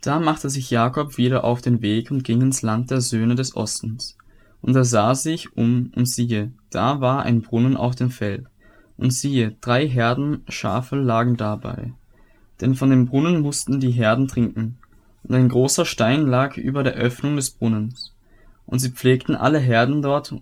Da machte sich Jakob wieder auf den Weg und ging ins Land der Söhne des Ostens. Und er sah sich um, und siehe, da war ein Brunnen auf dem Feld. Und siehe, drei Herden Schafe lagen dabei. Denn von dem Brunnen mussten die Herden trinken. Und ein großer Stein lag über der Öffnung des Brunnens. Und sie pflegten alle Herden dort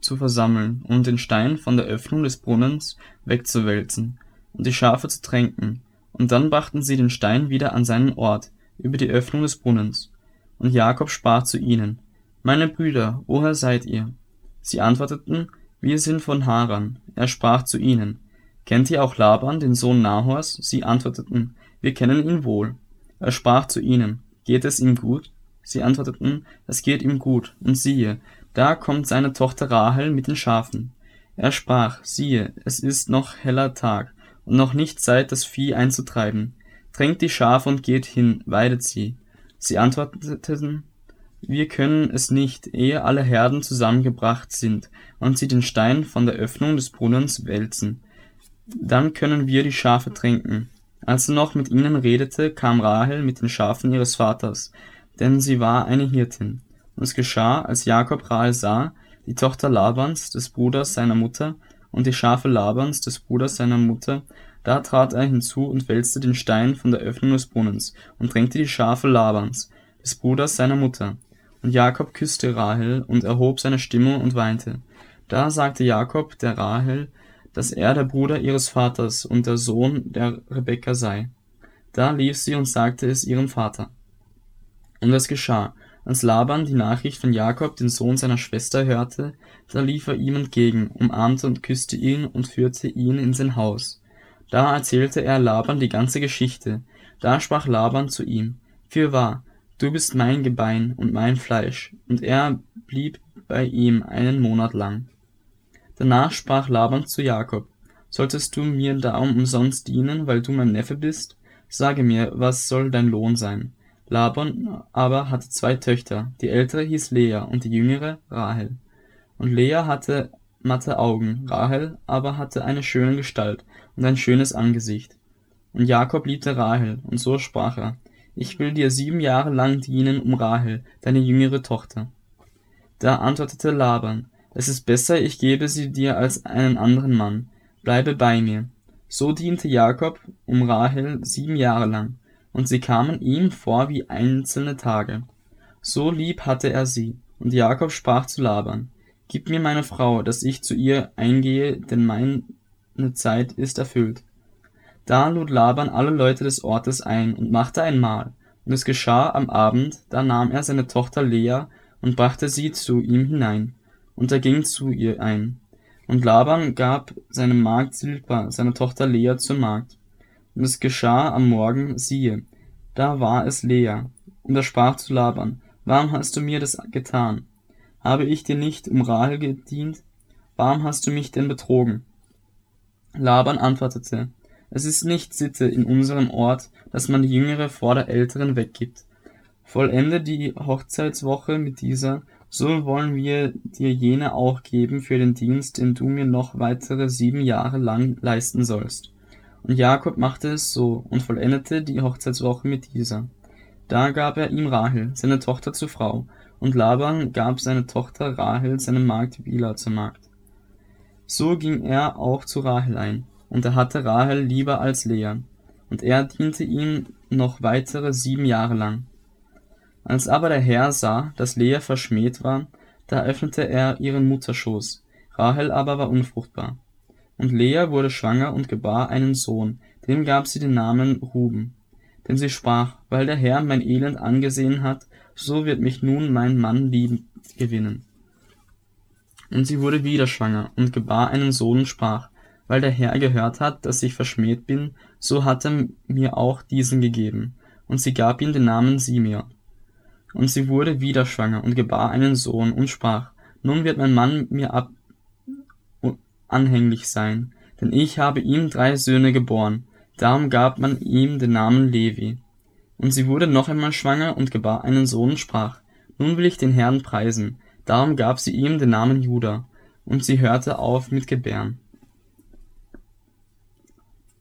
zu versammeln und den Stein von der Öffnung des Brunnens wegzuwälzen und die Schafe zu tränken. Und dann brachten sie den Stein wieder an seinen Ort, über die Öffnung des Brunnens. Und Jakob sprach zu ihnen, Meine Brüder, woher seid ihr? Sie antworteten, Wir sind von Haran. Er sprach zu ihnen, Kennt ihr auch Laban, den Sohn Nahors? Sie antworteten, Wir kennen ihn wohl. Er sprach zu ihnen, Geht es ihm gut? Sie antworteten, Es geht ihm gut. Und siehe, da kommt seine Tochter Rahel mit den Schafen. Er sprach, siehe, es ist noch heller Tag und noch nicht Zeit, das Vieh einzutreiben. Tränkt die Schafe und geht hin, weidet sie. Sie antworteten, wir können es nicht, ehe alle Herden zusammengebracht sind und sie den Stein von der Öffnung des Brunnens wälzen. Dann können wir die Schafe tränken. Als er noch mit ihnen redete, kam Rahel mit den Schafen ihres Vaters, denn sie war eine Hirtin. Und es geschah, als Jakob Rahel sah, die Tochter Labans, des Bruders seiner Mutter, und die Schafe Labans, des Bruders seiner Mutter, da trat er hinzu und wälzte den Stein von der Öffnung des Brunnens und drängte die Schafe Labans, des Bruders seiner Mutter. Und Jakob küsste Rahel und erhob seine Stimme und weinte. Da sagte Jakob der Rahel, dass er der Bruder ihres Vaters und der Sohn der Rebekka sei. Da lief sie und sagte es ihrem Vater. Und es geschah, als Laban die Nachricht von Jakob, den Sohn seiner Schwester, hörte, da lief er ihm entgegen, umarmte und küsste ihn und führte ihn in sein Haus. Da erzählte er Laban die ganze Geschichte. Da sprach Laban zu ihm, Fürwahr, du bist mein Gebein und mein Fleisch. Und er blieb bei ihm einen Monat lang. Danach sprach Laban zu Jakob, Solltest du mir darum umsonst dienen, weil du mein Neffe bist? Sage mir, was soll dein Lohn sein? Laban aber hatte zwei Töchter, die ältere hieß Lea und die jüngere Rahel. Und Lea hatte matte Augen, Rahel aber hatte eine schöne Gestalt und ein schönes Angesicht. Und Jakob liebte Rahel, und so sprach er, Ich will dir sieben Jahre lang dienen um Rahel, deine jüngere Tochter. Da antwortete Laban, Es ist besser, ich gebe sie dir als einen anderen Mann, bleibe bei mir. So diente Jakob um Rahel sieben Jahre lang und sie kamen ihm vor wie einzelne Tage. So lieb hatte er sie. Und Jakob sprach zu Laban, Gib mir meine Frau, dass ich zu ihr eingehe, denn meine Zeit ist erfüllt. Da lud Laban alle Leute des Ortes ein und machte ein Mahl. Und es geschah am Abend, da nahm er seine Tochter Lea und brachte sie zu ihm hinein. Und er ging zu ihr ein. Und Laban gab seine Magd Silpa, seine Tochter Lea zur Magd. Und es geschah am Morgen, siehe, da war es Lea. Und er sprach zu Laban, Warum hast du mir das getan? Habe ich dir nicht um Rahel gedient? Warum hast du mich denn betrogen? Laban antwortete, Es ist nicht Sitte in unserem Ort, dass man die Jüngere vor der Älteren weggibt. Vollende die Hochzeitswoche mit dieser, so wollen wir dir jene auch geben für den Dienst, den du mir noch weitere sieben Jahre lang leisten sollst. Und Jakob machte es so und vollendete die Hochzeitswoche mit dieser. Da gab er ihm Rahel, seine Tochter zur Frau, und Laban gab seine Tochter Rahel seine Magd Bila zur Magd. So ging er auch zu Rahel ein, und er hatte Rahel lieber als Lea, und er diente ihm noch weitere sieben Jahre lang. Als aber der Herr sah, dass Lea verschmäht war, da öffnete er ihren Mutterschoß, Rahel aber war unfruchtbar. Und Lea wurde schwanger und gebar einen Sohn, dem gab sie den Namen Ruben. Denn sie sprach, weil der Herr mein Elend angesehen hat, so wird mich nun mein Mann lieben gewinnen. Und sie wurde wieder schwanger und gebar einen Sohn und sprach, weil der Herr gehört hat, dass ich verschmäht bin, so hat er mir auch diesen gegeben. Und sie gab ihm den Namen Simeon. Und sie wurde wieder schwanger und gebar einen Sohn und sprach, nun wird mein Mann mir ab anhänglich sein, denn ich habe ihm drei Söhne geboren, darum gab man ihm den Namen Levi. Und sie wurde noch einmal schwanger und gebar einen Sohn und sprach, nun will ich den Herrn preisen, darum gab sie ihm den Namen Juda, und sie hörte auf mit Gebären.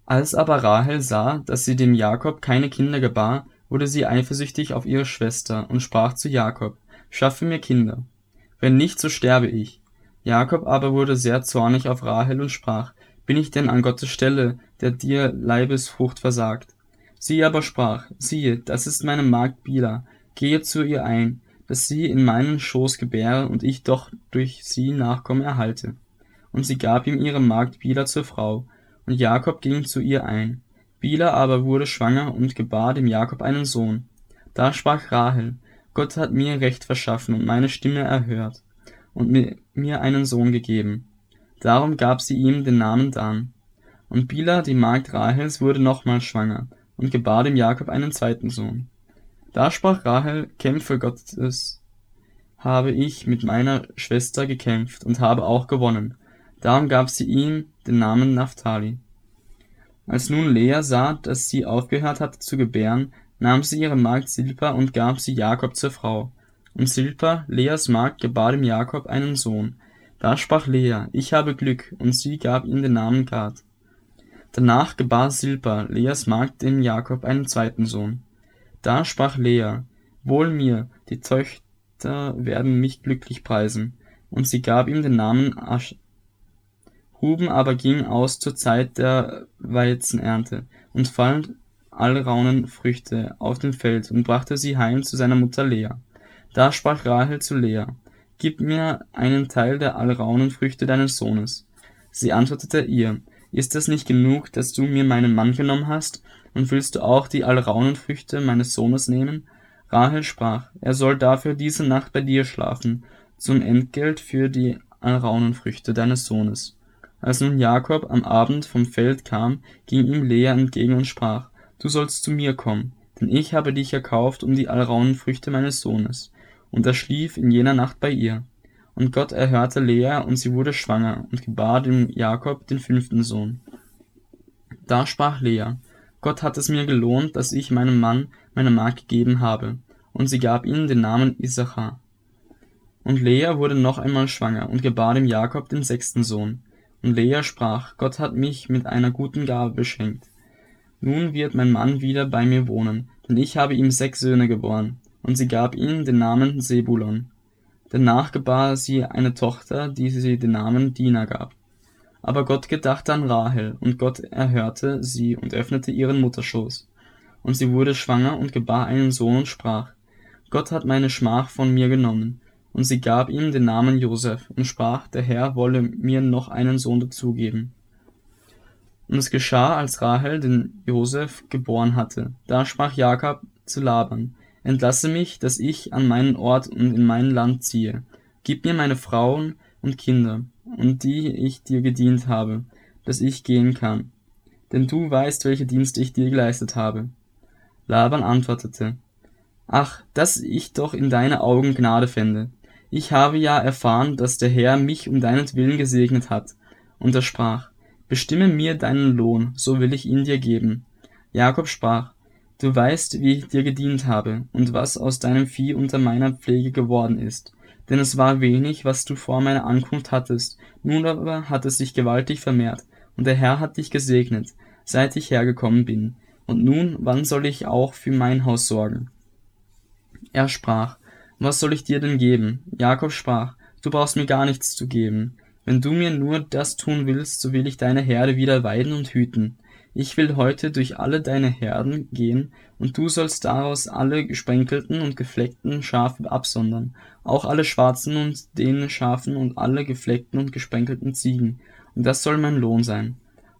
Als aber Rahel sah, dass sie dem Jakob keine Kinder gebar, wurde sie eifersüchtig auf ihre Schwester und sprach zu Jakob, schaffe mir Kinder. Wenn nicht, so sterbe ich. Jakob aber wurde sehr zornig auf Rahel und sprach, bin ich denn an Gottes Stelle, der dir Leibesfrucht versagt? Sie aber sprach, siehe, das ist meine Magd Bila, gehe zu ihr ein, dass sie in meinen Schoß gebäre und ich doch durch sie Nachkommen erhalte. Und sie gab ihm ihre Magd Bila zur Frau, und Jakob ging zu ihr ein. Bila aber wurde schwanger und gebar dem Jakob einen Sohn. Da sprach Rahel, Gott hat mir Recht verschaffen und meine Stimme erhört und mir einen Sohn gegeben. Darum gab sie ihm den Namen Dan. Und Bila, die Magd Rahels, wurde nochmals schwanger und gebar dem Jakob einen zweiten Sohn. Da sprach Rahel, Kämpfe Gottes habe ich mit meiner Schwester gekämpft und habe auch gewonnen. Darum gab sie ihm den Namen Naphtali. Als nun Lea sah, dass sie aufgehört hatte zu gebären, nahm sie ihre Magd Silpa und gab sie Jakob zur Frau. Und Silpa, Leas Magd, gebar dem Jakob einen Sohn. Da sprach Lea, ich habe Glück, und sie gab ihm den Namen Gad. Danach gebar Silpa, Leas Magd, dem Jakob einen zweiten Sohn. Da sprach Lea, wohl mir, die Töchter werden mich glücklich preisen. Und sie gab ihm den Namen Asch. Huben aber ging aus zur Zeit der Weizenernte und fand Alraunen Früchte auf dem Feld und brachte sie heim zu seiner Mutter Lea. Da sprach Rahel zu Lea, Gib mir einen Teil der Alraunenfrüchte deines Sohnes. Sie antwortete ihr, Ist es nicht genug, dass du mir meinen Mann genommen hast, und willst du auch die Alraunenfrüchte meines Sohnes nehmen? Rahel sprach, er soll dafür diese Nacht bei dir schlafen, zum Entgelt für die Alraunenfrüchte deines Sohnes. Als nun Jakob am Abend vom Feld kam, ging ihm Lea entgegen und sprach, Du sollst zu mir kommen, denn ich habe dich erkauft um die Alraunenfrüchte meines Sohnes und er schlief in jener Nacht bei ihr. Und Gott erhörte Lea, und sie wurde schwanger und gebar dem Jakob den fünften Sohn. Da sprach Lea, Gott hat es mir gelohnt, dass ich meinem Mann meine Magd gegeben habe, und sie gab ihm den Namen Issachar. Und Lea wurde noch einmal schwanger und gebar dem Jakob den sechsten Sohn. Und Lea sprach, Gott hat mich mit einer guten Gabe beschenkt. Nun wird mein Mann wieder bei mir wohnen, denn ich habe ihm sechs Söhne geboren und sie gab ihm den Namen Sebulon. Danach gebar sie eine Tochter, die sie den Namen Dina gab. Aber Gott gedachte an Rahel, und Gott erhörte sie und öffnete ihren Mutterschoß. Und sie wurde schwanger und gebar einen Sohn und sprach, Gott hat meine Schmach von mir genommen. Und sie gab ihm den Namen Josef und sprach, der Herr wolle mir noch einen Sohn dazugeben. Und es geschah, als Rahel den Josef geboren hatte. Da sprach Jakob zu Laban, Entlasse mich, dass ich an meinen Ort und in mein Land ziehe. Gib mir meine Frauen und Kinder, und die ich dir gedient habe, dass ich gehen kann. Denn du weißt, welche Dienste ich dir geleistet habe. Laban antwortete, Ach, dass ich doch in deine Augen Gnade fände. Ich habe ja erfahren, dass der Herr mich um deinetwillen gesegnet hat. Und er sprach, Bestimme mir deinen Lohn, so will ich ihn dir geben. Jakob sprach, Du weißt, wie ich dir gedient habe, und was aus deinem Vieh unter meiner Pflege geworden ist. Denn es war wenig, was du vor meiner Ankunft hattest, nun aber hat es sich gewaltig vermehrt, und der Herr hat dich gesegnet, seit ich hergekommen bin. Und nun, wann soll ich auch für mein Haus sorgen? Er sprach, was soll ich dir denn geben? Jakob sprach, du brauchst mir gar nichts zu geben. Wenn du mir nur das tun willst, so will ich deine Herde wieder weiden und hüten. Ich will heute durch alle deine Herden gehen, und du sollst daraus alle gesprenkelten und gefleckten Schafe absondern, auch alle schwarzen und denen Schafen und alle gefleckten und gesprenkelten Ziegen, und das soll mein Lohn sein.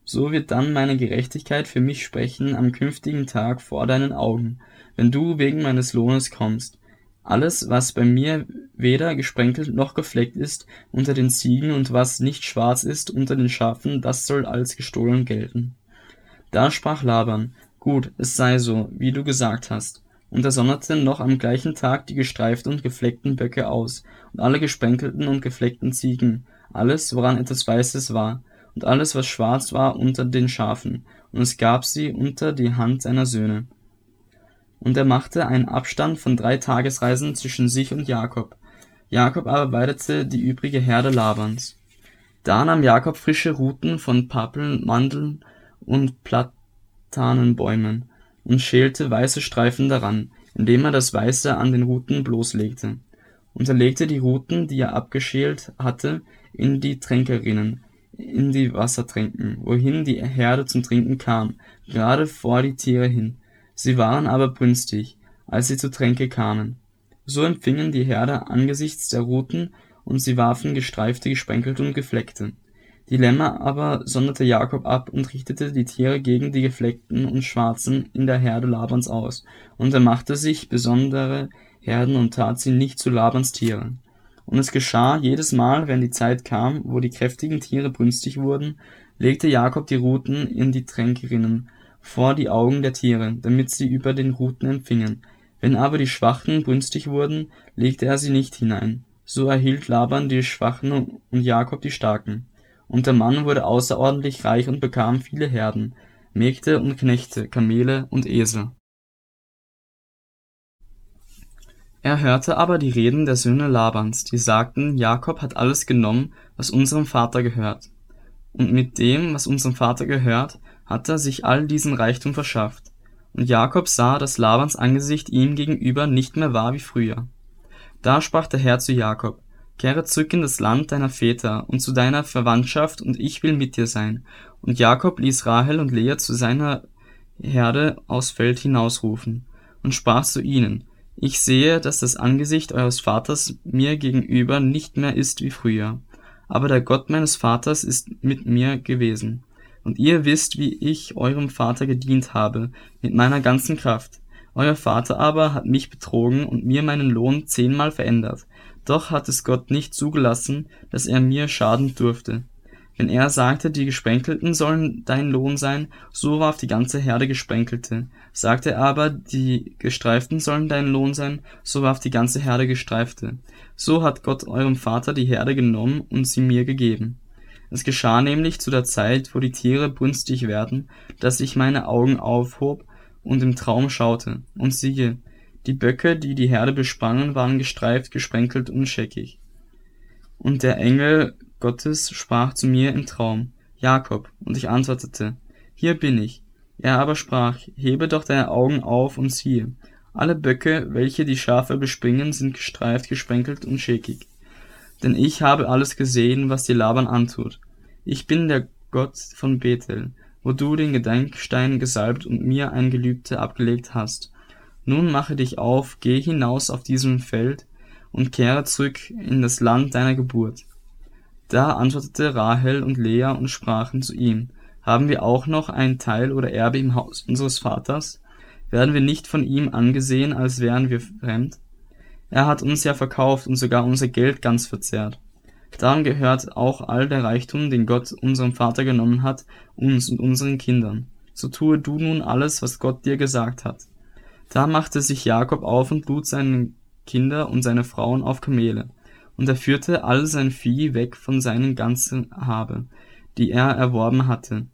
So wird dann meine Gerechtigkeit für mich sprechen am künftigen Tag vor deinen Augen, wenn du wegen meines Lohnes kommst. Alles, was bei mir weder gesprenkelt noch gefleckt ist unter den Ziegen und was nicht schwarz ist unter den Schafen, das soll als gestohlen gelten. Da sprach Laban, Gut, es sei so, wie du gesagt hast. Und er sonderte noch am gleichen Tag die gestreiften und gefleckten Böcke aus, und alle gesprenkelten und gefleckten Ziegen, alles, woran etwas Weißes war, und alles, was schwarz war, unter den Schafen, und es gab sie unter die Hand seiner Söhne. Und er machte einen Abstand von drei Tagesreisen zwischen sich und Jakob. Jakob aber weidete die übrige Herde Labans. Da nahm Jakob frische Ruten von Pappeln, Mandeln und Platanenbäumen und schälte weiße Streifen daran, indem er das Weiße an den Ruten bloßlegte. Und er legte die Ruten, die er abgeschält hatte, in die Tränkerinnen, in die Wassertränken, wohin die Herde zum Trinken kam, gerade vor die Tiere hin. Sie waren aber brünstig, als sie zu Tränke kamen. So empfingen die Herde angesichts der Ruten, und sie warfen Gestreifte, Gesprenkelte und Gefleckte. Die Lämmer aber sonderte Jakob ab und richtete die Tiere gegen die Gefleckten und Schwarzen in der Herde Labans aus, und er machte sich besondere Herden und tat sie nicht zu Labans Tieren. Und es geschah jedes Mal, wenn die Zeit kam, wo die kräftigen Tiere brünstig wurden, legte Jakob die Ruten in die Tränkerinnen vor die Augen der Tiere, damit sie über den Ruten empfingen. Wenn aber die Schwachen brünstig wurden, legte er sie nicht hinein. So erhielt Laban die Schwachen und Jakob die Starken. Und der Mann wurde außerordentlich reich und bekam viele Herden, Mägde und Knechte, Kamele und Esel. Er hörte aber die Reden der Söhne Labans, die sagten, Jakob hat alles genommen, was unserem Vater gehört. Und mit dem, was unserem Vater gehört, hat er sich all diesen Reichtum verschafft. Und Jakob sah, dass Labans Angesicht ihm gegenüber nicht mehr war wie früher. Da sprach der Herr zu Jakob, Kehre zurück in das Land deiner Väter und zu deiner Verwandtschaft, und ich will mit dir sein. Und Jakob ließ Rahel und Lea zu seiner Herde aus Feld hinausrufen und sprach zu ihnen, ich sehe, dass das Angesicht eures Vaters mir gegenüber nicht mehr ist wie früher. Aber der Gott meines Vaters ist mit mir gewesen. Und ihr wisst, wie ich eurem Vater gedient habe, mit meiner ganzen Kraft. Euer Vater aber hat mich betrogen und mir meinen Lohn zehnmal verändert. Doch hat es Gott nicht zugelassen, dass er mir schaden durfte. Wenn er sagte, die Gesprenkelten sollen dein Lohn sein, so warf die ganze Herde Gesprenkelte. Sagte er aber, die Gestreiften sollen dein Lohn sein, so warf die ganze Herde Gestreifte. So hat Gott eurem Vater die Herde genommen und sie mir gegeben. Es geschah nämlich zu der Zeit, wo die Tiere brünstig werden, dass ich meine Augen aufhob und im Traum schaute, und siehe, die Böcke, die die Herde besprangen, waren gestreift, gesprenkelt und scheckig. Und der Engel Gottes sprach zu mir im Traum, Jakob, und ich antwortete, Hier bin ich. Er aber sprach, Hebe doch deine Augen auf und siehe, alle Böcke, welche die Schafe bespringen, sind gestreift, gesprenkelt und schäkig. Denn ich habe alles gesehen, was dir Laban antut. Ich bin der Gott von Bethel, wo du den Gedenkstein gesalbt und mir ein Gelübde abgelegt hast. Nun mache dich auf, geh hinaus auf diesem Feld und kehre zurück in das Land deiner Geburt. Da antwortete Rahel und Lea und sprachen zu ihm, haben wir auch noch ein Teil oder Erbe im Haus unseres Vaters? Werden wir nicht von ihm angesehen, als wären wir fremd? Er hat uns ja verkauft und sogar unser Geld ganz verzehrt. Darum gehört auch all der Reichtum, den Gott unserem Vater genommen hat, uns und unseren Kindern. So tue du nun alles, was Gott dir gesagt hat. Da machte sich Jakob auf und lud seine Kinder und seine Frauen auf Kamele. Und er führte all sein Vieh weg von seinen ganzen Habe, die er erworben hatte,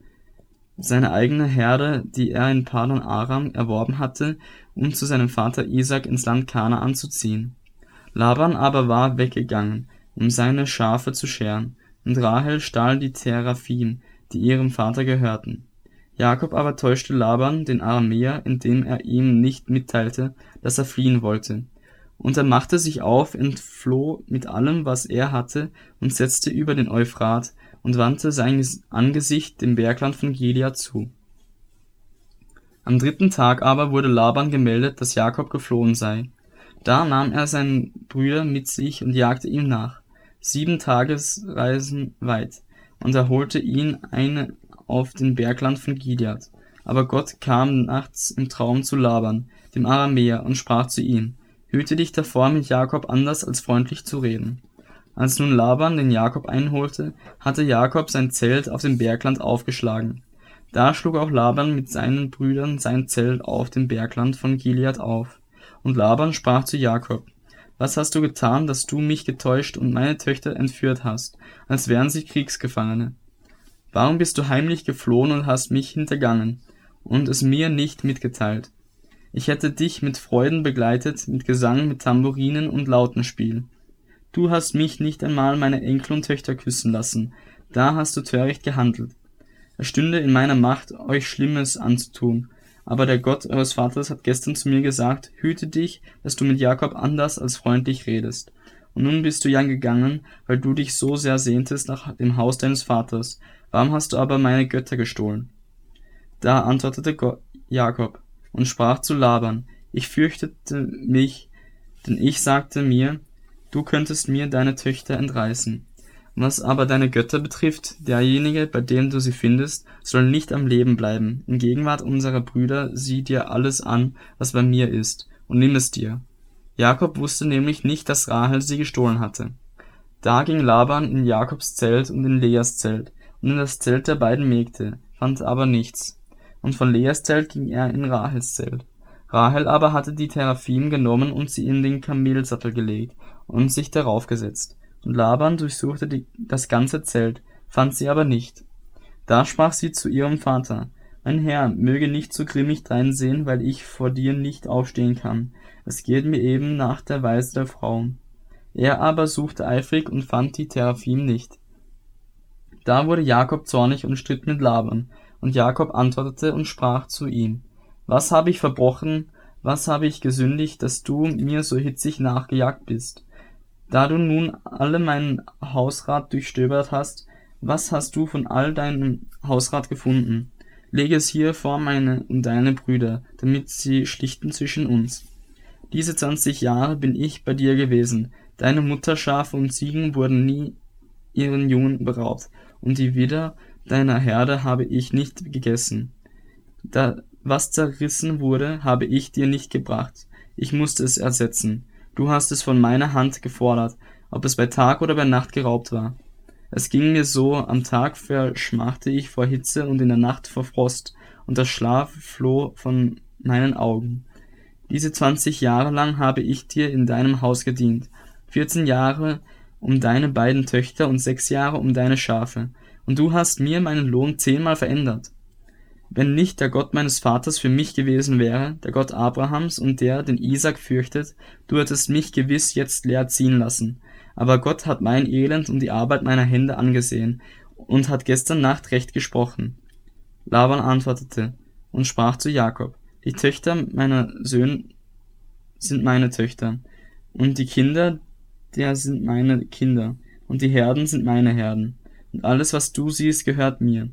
seine eigene Herde, die er in Padan Aram erworben hatte, um zu seinem Vater Isaac ins Land Kanaan zu ziehen. Laban aber war weggegangen, um seine Schafe zu scheren, und Rahel stahl die Teraphim, die ihrem Vater gehörten. Jakob aber täuschte Laban, den Aramäer, indem er ihm nicht mitteilte, dass er fliehen wollte. Und er machte sich auf, entfloh mit allem, was er hatte, und setzte über den Euphrat und wandte sein Angesicht dem Bergland von Gilead zu. Am dritten Tag aber wurde Laban gemeldet, dass Jakob geflohen sei. Da nahm er seinen Brüder mit sich und jagte ihm nach sieben Tagesreisen weit, und er holte ihn ein auf den Bergland von Gilead. Aber Gott kam nachts im Traum zu Laban, dem Aramäer, und sprach zu ihm, Hüte dich davor, mit Jakob anders als freundlich zu reden. Als nun Laban den Jakob einholte, hatte Jakob sein Zelt auf dem Bergland aufgeschlagen. Da schlug auch Laban mit seinen Brüdern sein Zelt auf dem Bergland von Gilead auf. Und Laban sprach zu Jakob, was hast du getan, dass du mich getäuscht und meine Töchter entführt hast, als wären sie Kriegsgefangene? Warum bist du heimlich geflohen und hast mich hintergangen und es mir nicht mitgeteilt? Ich hätte dich mit Freuden begleitet, mit Gesang, mit Tambourinen und Lautenspiel. Du hast mich nicht einmal meine Enkel und Töchter küssen lassen, da hast du töricht gehandelt. Es stünde in meiner Macht, euch Schlimmes anzutun, aber der Gott eures Vaters hat gestern zu mir gesagt, hüte dich, dass du mit Jakob anders als freundlich redest. Und nun bist du ja gegangen, weil du dich so sehr sehntest nach dem Haus deines Vaters. Warum hast du aber meine Götter gestohlen? Da antwortete Jakob und sprach zu Laban, ich fürchtete mich, denn ich sagte mir, du könntest mir deine Töchter entreißen. Was aber deine Götter betrifft, derjenige, bei dem du sie findest, soll nicht am Leben bleiben. In Gegenwart unserer Brüder sieh dir alles an, was bei mir ist, und nimm es dir. Jakob wusste nämlich nicht, dass Rahel sie gestohlen hatte. Da ging Laban in Jakobs Zelt und in Leas Zelt und in das Zelt der beiden Mägde, fand aber nichts. Und von Leas Zelt ging er in Rahels Zelt. Rahel aber hatte die Teraphim genommen und sie in den Kamelsattel gelegt und sich darauf gesetzt. Und Laban durchsuchte die, das ganze Zelt, fand sie aber nicht. Da sprach sie zu ihrem Vater, Mein Herr, möge nicht so grimmig dreinsehen, weil ich vor dir nicht aufstehen kann. Es geht mir eben nach der Weise der Frauen. Er aber suchte eifrig und fand die Teraphim nicht. Da wurde Jakob zornig und stritt mit Laban, und Jakob antwortete und sprach zu ihm, Was habe ich verbrochen, was habe ich gesündigt, dass du mir so hitzig nachgejagt bist? Da du nun alle meinen Hausrat durchstöbert hast, was hast du von all deinem Hausrat gefunden? Lege es hier vor meine und deine Brüder, damit sie schlichten zwischen uns. Diese zwanzig Jahre bin ich bei dir gewesen, deine Mutter Schafe und Ziegen wurden nie ihren Jungen beraubt, und die Widder deiner Herde habe ich nicht gegessen. Da was zerrissen wurde, habe ich dir nicht gebracht, ich musste es ersetzen. Du hast es von meiner Hand gefordert, ob es bei Tag oder bei Nacht geraubt war. Es ging mir so, am Tag verschmachte ich vor Hitze und in der Nacht vor Frost, und der Schlaf floh von meinen Augen. Diese zwanzig Jahre lang habe ich dir in deinem Haus gedient, vierzehn Jahre um deine beiden Töchter und sechs Jahre um deine Schafe, und du hast mir meinen Lohn zehnmal verändert. Wenn nicht der Gott meines Vaters für mich gewesen wäre, der Gott Abrahams und der, den Isaac fürchtet, du hättest mich gewiss jetzt leer ziehen lassen. Aber Gott hat mein Elend und die Arbeit meiner Hände angesehen und hat gestern Nacht recht gesprochen. Laban antwortete und sprach zu Jakob, die Töchter meiner Söhne sind meine Töchter, und die Kinder der sind meine Kinder, und die Herden sind meine Herden, und alles, was du siehst, gehört mir.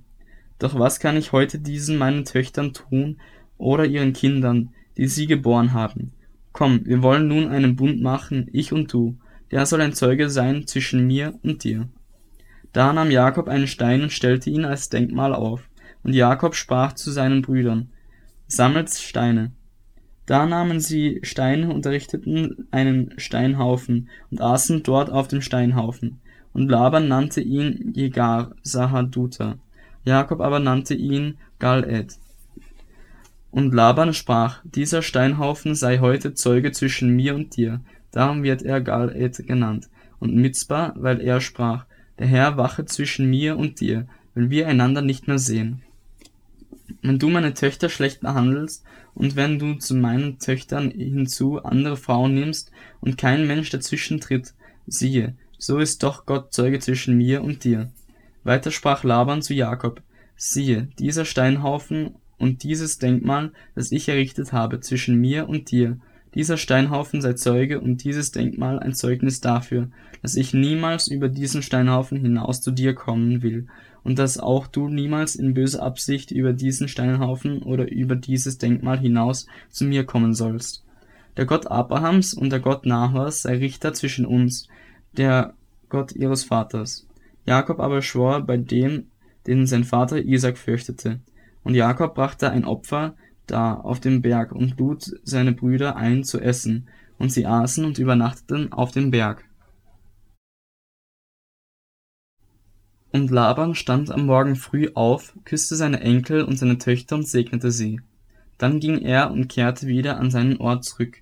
Doch was kann ich heute diesen meinen Töchtern tun oder ihren Kindern, die sie geboren haben? Komm, wir wollen nun einen Bund machen, ich und du, der soll ein Zeuge sein zwischen mir und dir. Da nahm Jakob einen Stein und stellte ihn als Denkmal auf, und Jakob sprach zu seinen Brüdern, Sammelt Steine. Da nahmen sie Steine und errichteten einen Steinhaufen und aßen dort auf dem Steinhaufen. Und Laban nannte ihn Jegar Sahaduta, Jakob aber nannte ihn Gal-Ed. Und Laban sprach, dieser Steinhaufen sei heute Zeuge zwischen mir und dir, darum wird er Gal-Ed genannt. Und Mitzbah, weil er sprach, der Herr wache zwischen mir und dir, wenn wir einander nicht mehr sehen. Wenn du meine Töchter schlecht behandelst, und wenn du zu meinen Töchtern hinzu andere Frauen nimmst, und kein Mensch dazwischen tritt, siehe, so ist doch Gott Zeuge zwischen mir und dir. Weiter sprach Laban zu Jakob, siehe, dieser Steinhaufen und dieses Denkmal, das ich errichtet habe zwischen mir und dir, dieser Steinhaufen sei Zeuge und dieses Denkmal ein Zeugnis dafür, dass ich niemals über diesen Steinhaufen hinaus zu dir kommen will und dass auch du niemals in böser Absicht über diesen Steinhaufen oder über dieses Denkmal hinaus zu mir kommen sollst. Der Gott Abrahams und der Gott Nahors sei Richter zwischen uns, der Gott ihres Vaters. Jakob aber schwor bei dem, den sein Vater Isaac fürchtete. Und Jakob brachte ein Opfer da auf dem Berg und lud seine Brüder ein zu essen, und sie aßen und übernachteten auf dem Berg. Und Laban stand am Morgen früh auf, küsste seine Enkel und seine Töchter und segnete sie. Dann ging er und kehrte wieder an seinen Ort zurück.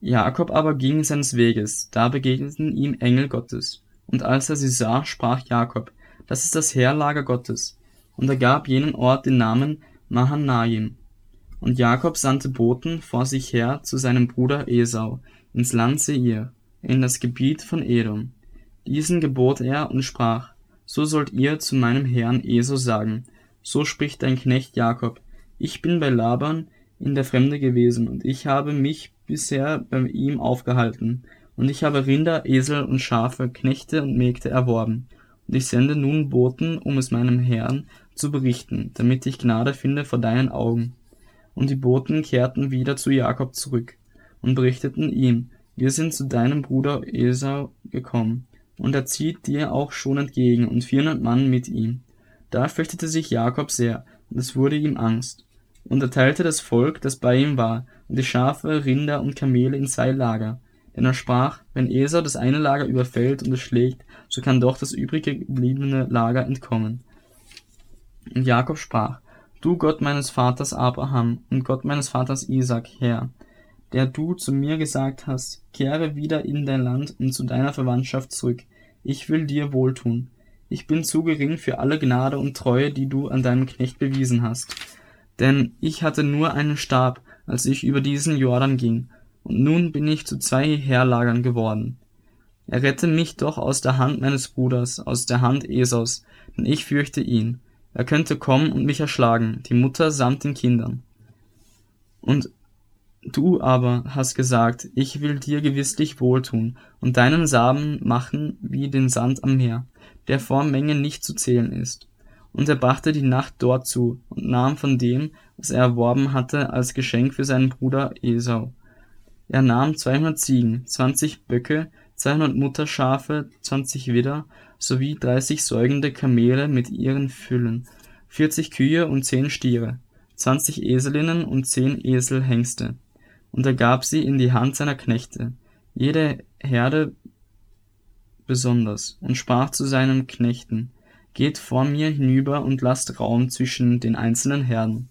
Jakob aber ging seines Weges, da begegneten ihm Engel Gottes. Und als er sie sah, sprach Jakob, das ist das Heerlager Gottes. Und er gab jenen Ort den Namen Mahanaim. Und Jakob sandte Boten vor sich her zu seinem Bruder Esau, ins Land Seir, in das Gebiet von Edom. Diesen gebot er und sprach, so sollt ihr zu meinem Herrn Esau sagen, so spricht dein Knecht Jakob, ich bin bei Laban in der Fremde gewesen, und ich habe mich bisher bei ihm aufgehalten, und ich habe Rinder, Esel und Schafe, Knechte und Mägde erworben. Und ich sende nun Boten, um es meinem Herrn zu berichten, damit ich Gnade finde vor deinen Augen. Und die Boten kehrten wieder zu Jakob zurück und berichteten ihm, wir sind zu deinem Bruder Esau gekommen, und er zieht dir auch schon entgegen und vierhundert Mann mit ihm. Da fürchtete sich Jakob sehr, und es wurde ihm Angst. Und er teilte das Volk, das bei ihm war, und die Schafe, Rinder und Kamele in zwei Lager. Denn er sprach, wenn Esau das eine Lager überfällt und es schlägt, so kann doch das übrige gebliebene Lager entkommen. Und Jakob sprach, Du Gott meines Vaters Abraham und Gott meines Vaters Isaac, Herr, der du zu mir gesagt hast, kehre wieder in dein Land und zu deiner Verwandtschaft zurück. Ich will dir wohltun. Ich bin zu gering für alle Gnade und Treue, die du an deinem Knecht bewiesen hast. Denn ich hatte nur einen Stab, als ich über diesen Jordan ging, und nun bin ich zu zwei Heerlagern geworden. Errette mich doch aus der Hand meines Bruders, aus der Hand Esaus, denn ich fürchte ihn. Er könnte kommen und mich erschlagen, die Mutter samt den Kindern. Und du aber hast gesagt, ich will dir gewisslich wohltun und deinen Samen machen wie den Sand am Meer, der vor Menge nicht zu zählen ist. Und er brachte die Nacht dort zu und nahm von dem, was er erworben hatte, als Geschenk für seinen Bruder Esau. Er nahm 200 Ziegen, 20 Böcke, 200 Mutterschafe, 20 Widder, sowie 30 säugende Kamele mit ihren Füllen, 40 Kühe und 10 Stiere, 20 Eselinnen und 10 Eselhengste. Und er gab sie in die Hand seiner Knechte, jede Herde besonders, und sprach zu seinen Knechten, Geht vor mir hinüber und lasst Raum zwischen den einzelnen Herden.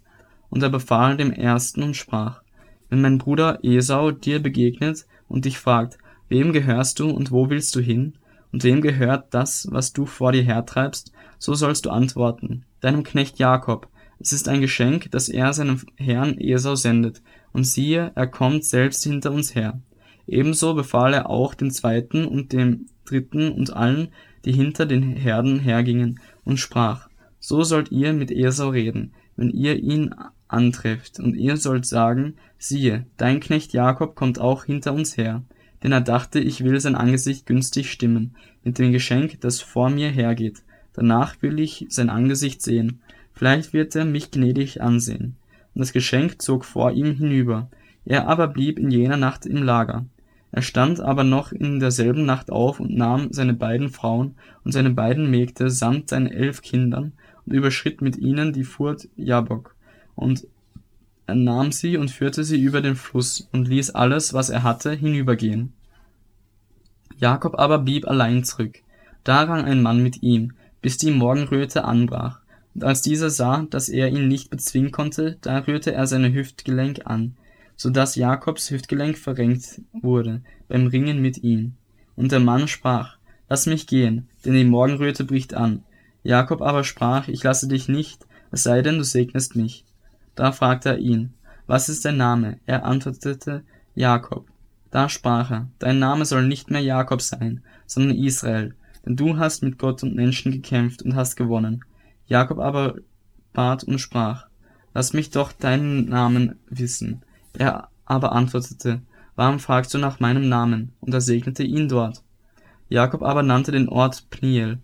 Und er befahl dem ersten und sprach, Wenn mein Bruder Esau dir begegnet und dich fragt, Wem gehörst du und wo willst du hin? Und wem gehört das, was du vor dir hertreibst? So sollst du antworten, deinem Knecht Jakob. Es ist ein Geschenk, das er seinem Herrn Esau sendet. Und siehe, er kommt selbst hinter uns her. Ebenso befahl er auch den zweiten und dem dritten und allen, die hinter den Herden hergingen, und sprach, so sollt ihr mit Esau reden, wenn ihr ihn antrefft, und ihr sollt sagen, siehe, dein Knecht Jakob kommt auch hinter uns her, denn er dachte, ich will sein Angesicht günstig stimmen, mit dem Geschenk, das vor mir hergeht, danach will ich sein Angesicht sehen, vielleicht wird er mich gnädig ansehen. Und das Geschenk zog vor ihm hinüber, er aber blieb in jener Nacht im Lager. Er stand aber noch in derselben Nacht auf und nahm seine beiden Frauen und seine beiden Mägde samt seinen elf Kindern und überschritt mit ihnen die Furt Jabok. Und er nahm sie und führte sie über den Fluss und ließ alles, was er hatte, hinübergehen. Jakob aber blieb allein zurück. Da rang ein Mann mit ihm, bis die Morgenröte anbrach. Und als dieser sah, dass er ihn nicht bezwingen konnte, da rührte er seine Hüftgelenk an so dass Jakobs Hüftgelenk verrenkt wurde beim Ringen mit ihm. Und der Mann sprach, Lass mich gehen, denn die Morgenröte bricht an. Jakob aber sprach, Ich lasse dich nicht, es sei denn, du segnest mich. Da fragte er ihn, Was ist dein Name? Er antwortete, Jakob. Da sprach er, Dein Name soll nicht mehr Jakob sein, sondern Israel, denn du hast mit Gott und Menschen gekämpft und hast gewonnen. Jakob aber bat und sprach, Lass mich doch deinen Namen wissen. Er aber antwortete, Warum fragst du nach meinem Namen? Und er segnete ihn dort. Jakob aber nannte den Ort Pniel,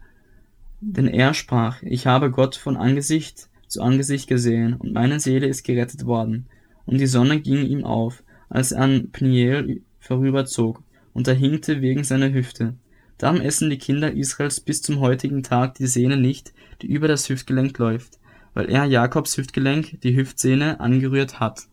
denn er sprach, ich habe Gott von Angesicht zu Angesicht gesehen, und meine Seele ist gerettet worden. Und die Sonne ging ihm auf, als er an Pniel vorüberzog, und er hinkte wegen seiner Hüfte. Darum essen die Kinder Israels bis zum heutigen Tag die Sehne nicht, die über das Hüftgelenk läuft, weil er Jakobs Hüftgelenk, die Hüftsehne, angerührt hat.